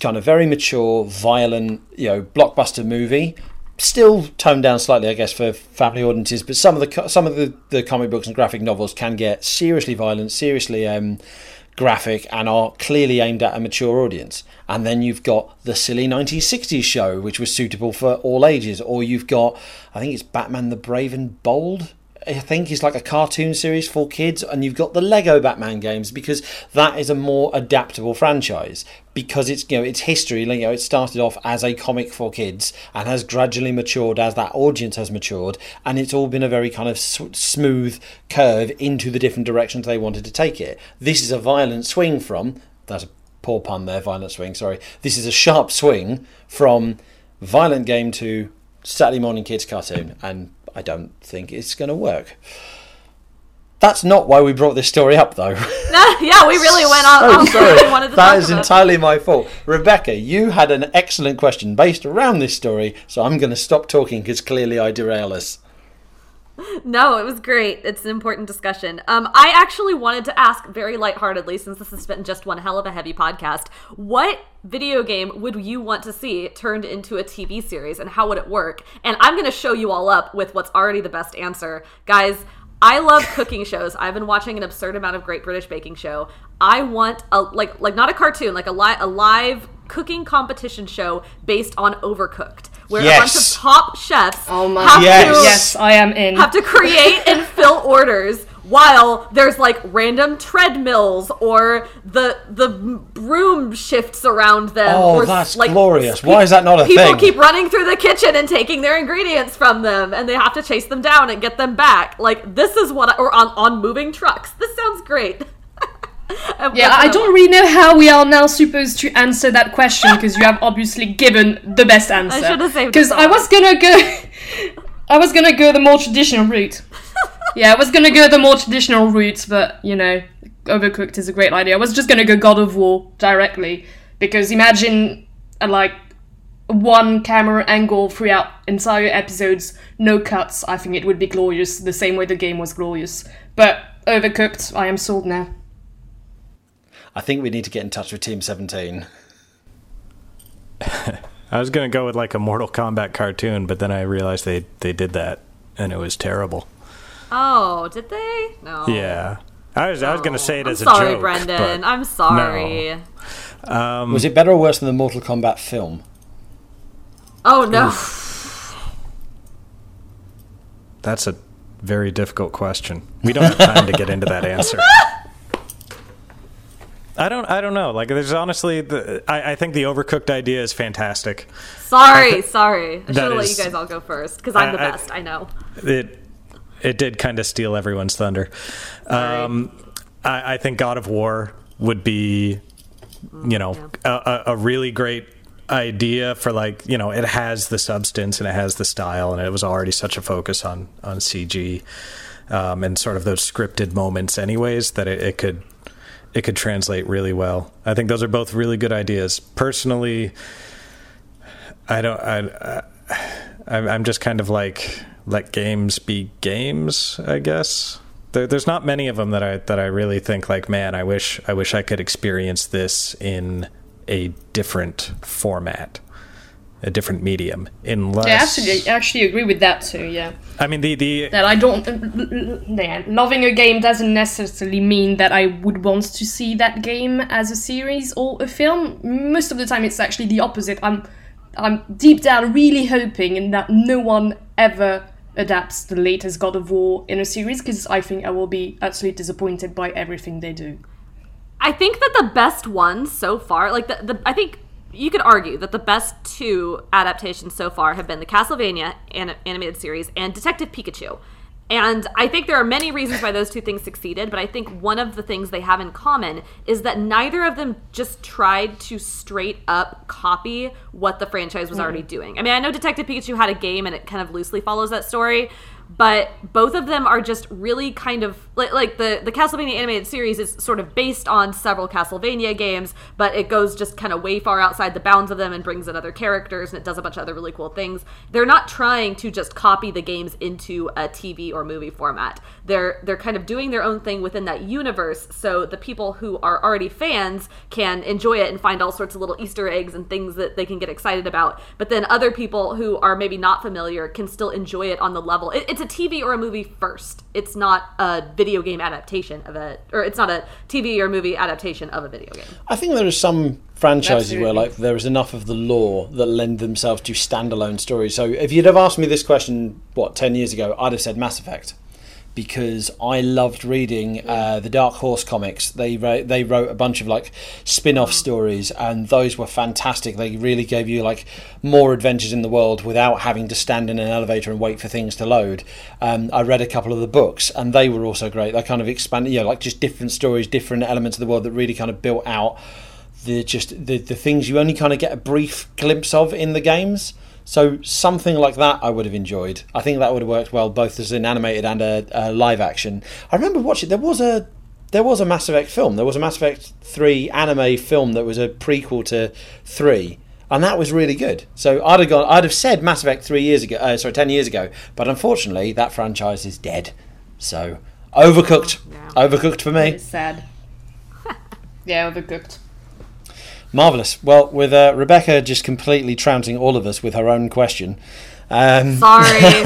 kind of very mature, violent, you know, blockbuster movie. Still toned down slightly, I guess, for family audiences. But some of the some of the, the comic books and graphic novels can get seriously violent, seriously um, graphic, and are clearly aimed at a mature audience. And then you've got the silly 1960s show, which was suitable for all ages. Or you've got, I think it's Batman the Brave and Bold. I think is like a cartoon series for kids, and you've got the Lego Batman games because that is a more adaptable franchise because it's you know its history. You know, it started off as a comic for kids and has gradually matured as that audience has matured, and it's all been a very kind of smooth curve into the different directions they wanted to take it. This is a violent swing from that's a poor pun there, violent swing. Sorry, this is a sharp swing from violent game to Saturday morning kids cartoon, and I don't think it's going to work. That's not why we brought this story up, though. yeah, we really went on. On sorry. what we wanted to That is entirely my fault. Rebekah, you had an excellent question based around this story, so I'm going to stop talking because clearly I derail us. No, it was great. It's an important discussion. Um, I actually wanted to ask very lightheartedly, since this has been just one hell of a heavy podcast, what video game would you want to see turned into a TV series and how would it work? And I'm going to show you all up with what's already the best answer. Guys, I love cooking shows. I've been watching an absurd amount of Great British Baking Show. I want a like like not a cartoon, like a li- a live cooking competition show based on Overcooked, where a bunch of top chefs Oh my have Yes. to Yes, I am in. have to create and fill orders while there's like random treadmills or the the broom shifts around them. Oh, or that's like, glorious. pe- Why is that not a people thing? People keep running through the kitchen and taking their ingredients from them, and they have to chase them down and get them back. Like this is what, I, or on on moving trucks. This sounds great. Yeah, I don't really know how we are now supposed to answer that question because you have obviously given the best answer. should've saved Because I was gonna go, I was gonna go the more traditional route. yeah, I was gonna go the more traditional route, but you know, Overcooked is a great idea. I was just gonna go God of War directly because imagine a like one camera angle throughout entire episodes, no cuts, I think it would be glorious, the same way the game was glorious. But Overcooked, I am sold now. I think we need to get in touch with Team 17. I was gonna go with like a Mortal Kombat cartoon, but then I realized they they did that and it was terrible. Oh, did they? No. Yeah, I was I was gonna say it I'm as a joke. sorry. Brendan. I'm sorry. Um, Was it better or worse than the Mortal Kombat film? Oh no. That's a very difficult question. We don't have time to get into that answer. I don't. I don't know. Like, there's honestly, the, I, I think the overcooked idea is fantastic. Sorry, sorry. I should have let you guys all go first because I'm the I- I- best. I know. It it did kind of steal everyone's thunder. Um, I, I think God of War would be, you know, a, a, a really great idea for like you know it has the substance and it has the style and it was already such a focus on on CG um, and sort of those scripted moments anyways that it, it could it could translate really well. I think those are both really good ideas. Personally, I don't. I, I I'm I'm just kind of like let games be games. I guess there, there's not many of them that I that I really think like. Man, I wish I wish I could experience this in a different format, a different medium. Unless Yeah, actually, I actually agree with that too, yeah. I mean the the that I don't. Uh, yeah, loving a game doesn't necessarily mean that I would want to see that game as a series or a film. Most of the time, it's actually the opposite. I'm, I'm deep down really hoping that no one ever adapts the latest God of War in a series because I think I will be absolutely disappointed by everything they do. I think that the best ones so far, like the, the I think you could argue that the best two adaptations so far have been the Castlevania an- animated series and Detective Pikachu. And I think there are many reasons why those two things succeeded, but I think one of the things they have in common is that neither of them just tried to straight up copy what the franchise was hmm. already doing. I mean, I know Detective Pikachu had a game and it kind of loosely follows that story, but both of them are just really kind of like, like the the Castlevania animated series is sort of based on several Castlevania games, but it goes just kind of way far outside the bounds of them and brings in other characters and it does a bunch of other really cool things. They're not trying to just copy the games into a TV or movie format. They're they're kind of doing their own thing within that universe, so the people who are already fans can enjoy it and find all sorts of little Easter eggs and things that they can get excited about. But then other people who are maybe not familiar can still enjoy it on the level. It, it's a TV or a movie first. It's not a video game adaptation of a, or it's not a TV or movie adaptation of a video game. I think there are some franchises where like there is enough of the lore that lend themselves to standalone stories. So if you'd have asked me this question, what ten years ago, I'd have said Mass Effect because I loved reading uh, the Dark Horse comics. They wrote, they wrote a bunch of like spin-off stories, and those were fantastic. They really gave you like more adventures in the world without having to stand in an elevator and wait for things to load. Um, I read a couple of the books, and they were also great. They kind of expanded, you know, like just different stories, different elements of the world that really kind of built out the just the, the things you only kind of get a brief glimpse of in the games. So something like that I would have enjoyed. I think that would have worked well both as an animated and a, a live action. I remember watching there was a there was a Mass Effect film. There was a Mass Effect 3 anime film that was a prequel to 3 and that was really good. So I'd have gone I'd have said Mass Effect 3 years ago uh, sorry 10 years ago, but unfortunately that franchise is dead. So overcooked. Overcooked for me. Sad. yeah, overcooked. Marvelous. Well, with uh, Rebekah just completely trouncing all of us with her own question. Um, Sorry.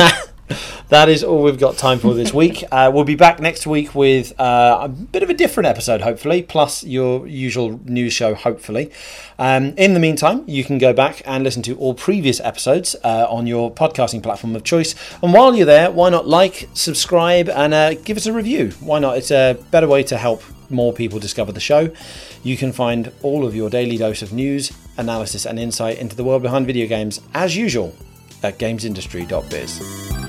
that is all we've got time for this week. Uh, we'll be back next week with uh, a bit of a different episode, hopefully, plus your usual news show, hopefully. Um, in the meantime, you can go back and listen to all previous episodes uh, on your podcasting platform of choice. And while you're there, why not like, subscribe, and uh, give us a review? Why not? It's a better way to help more people discover the show. You can find all of your daily dose of news, analysis, and insight into the world behind video games, as usual, at gamesindustry.biz.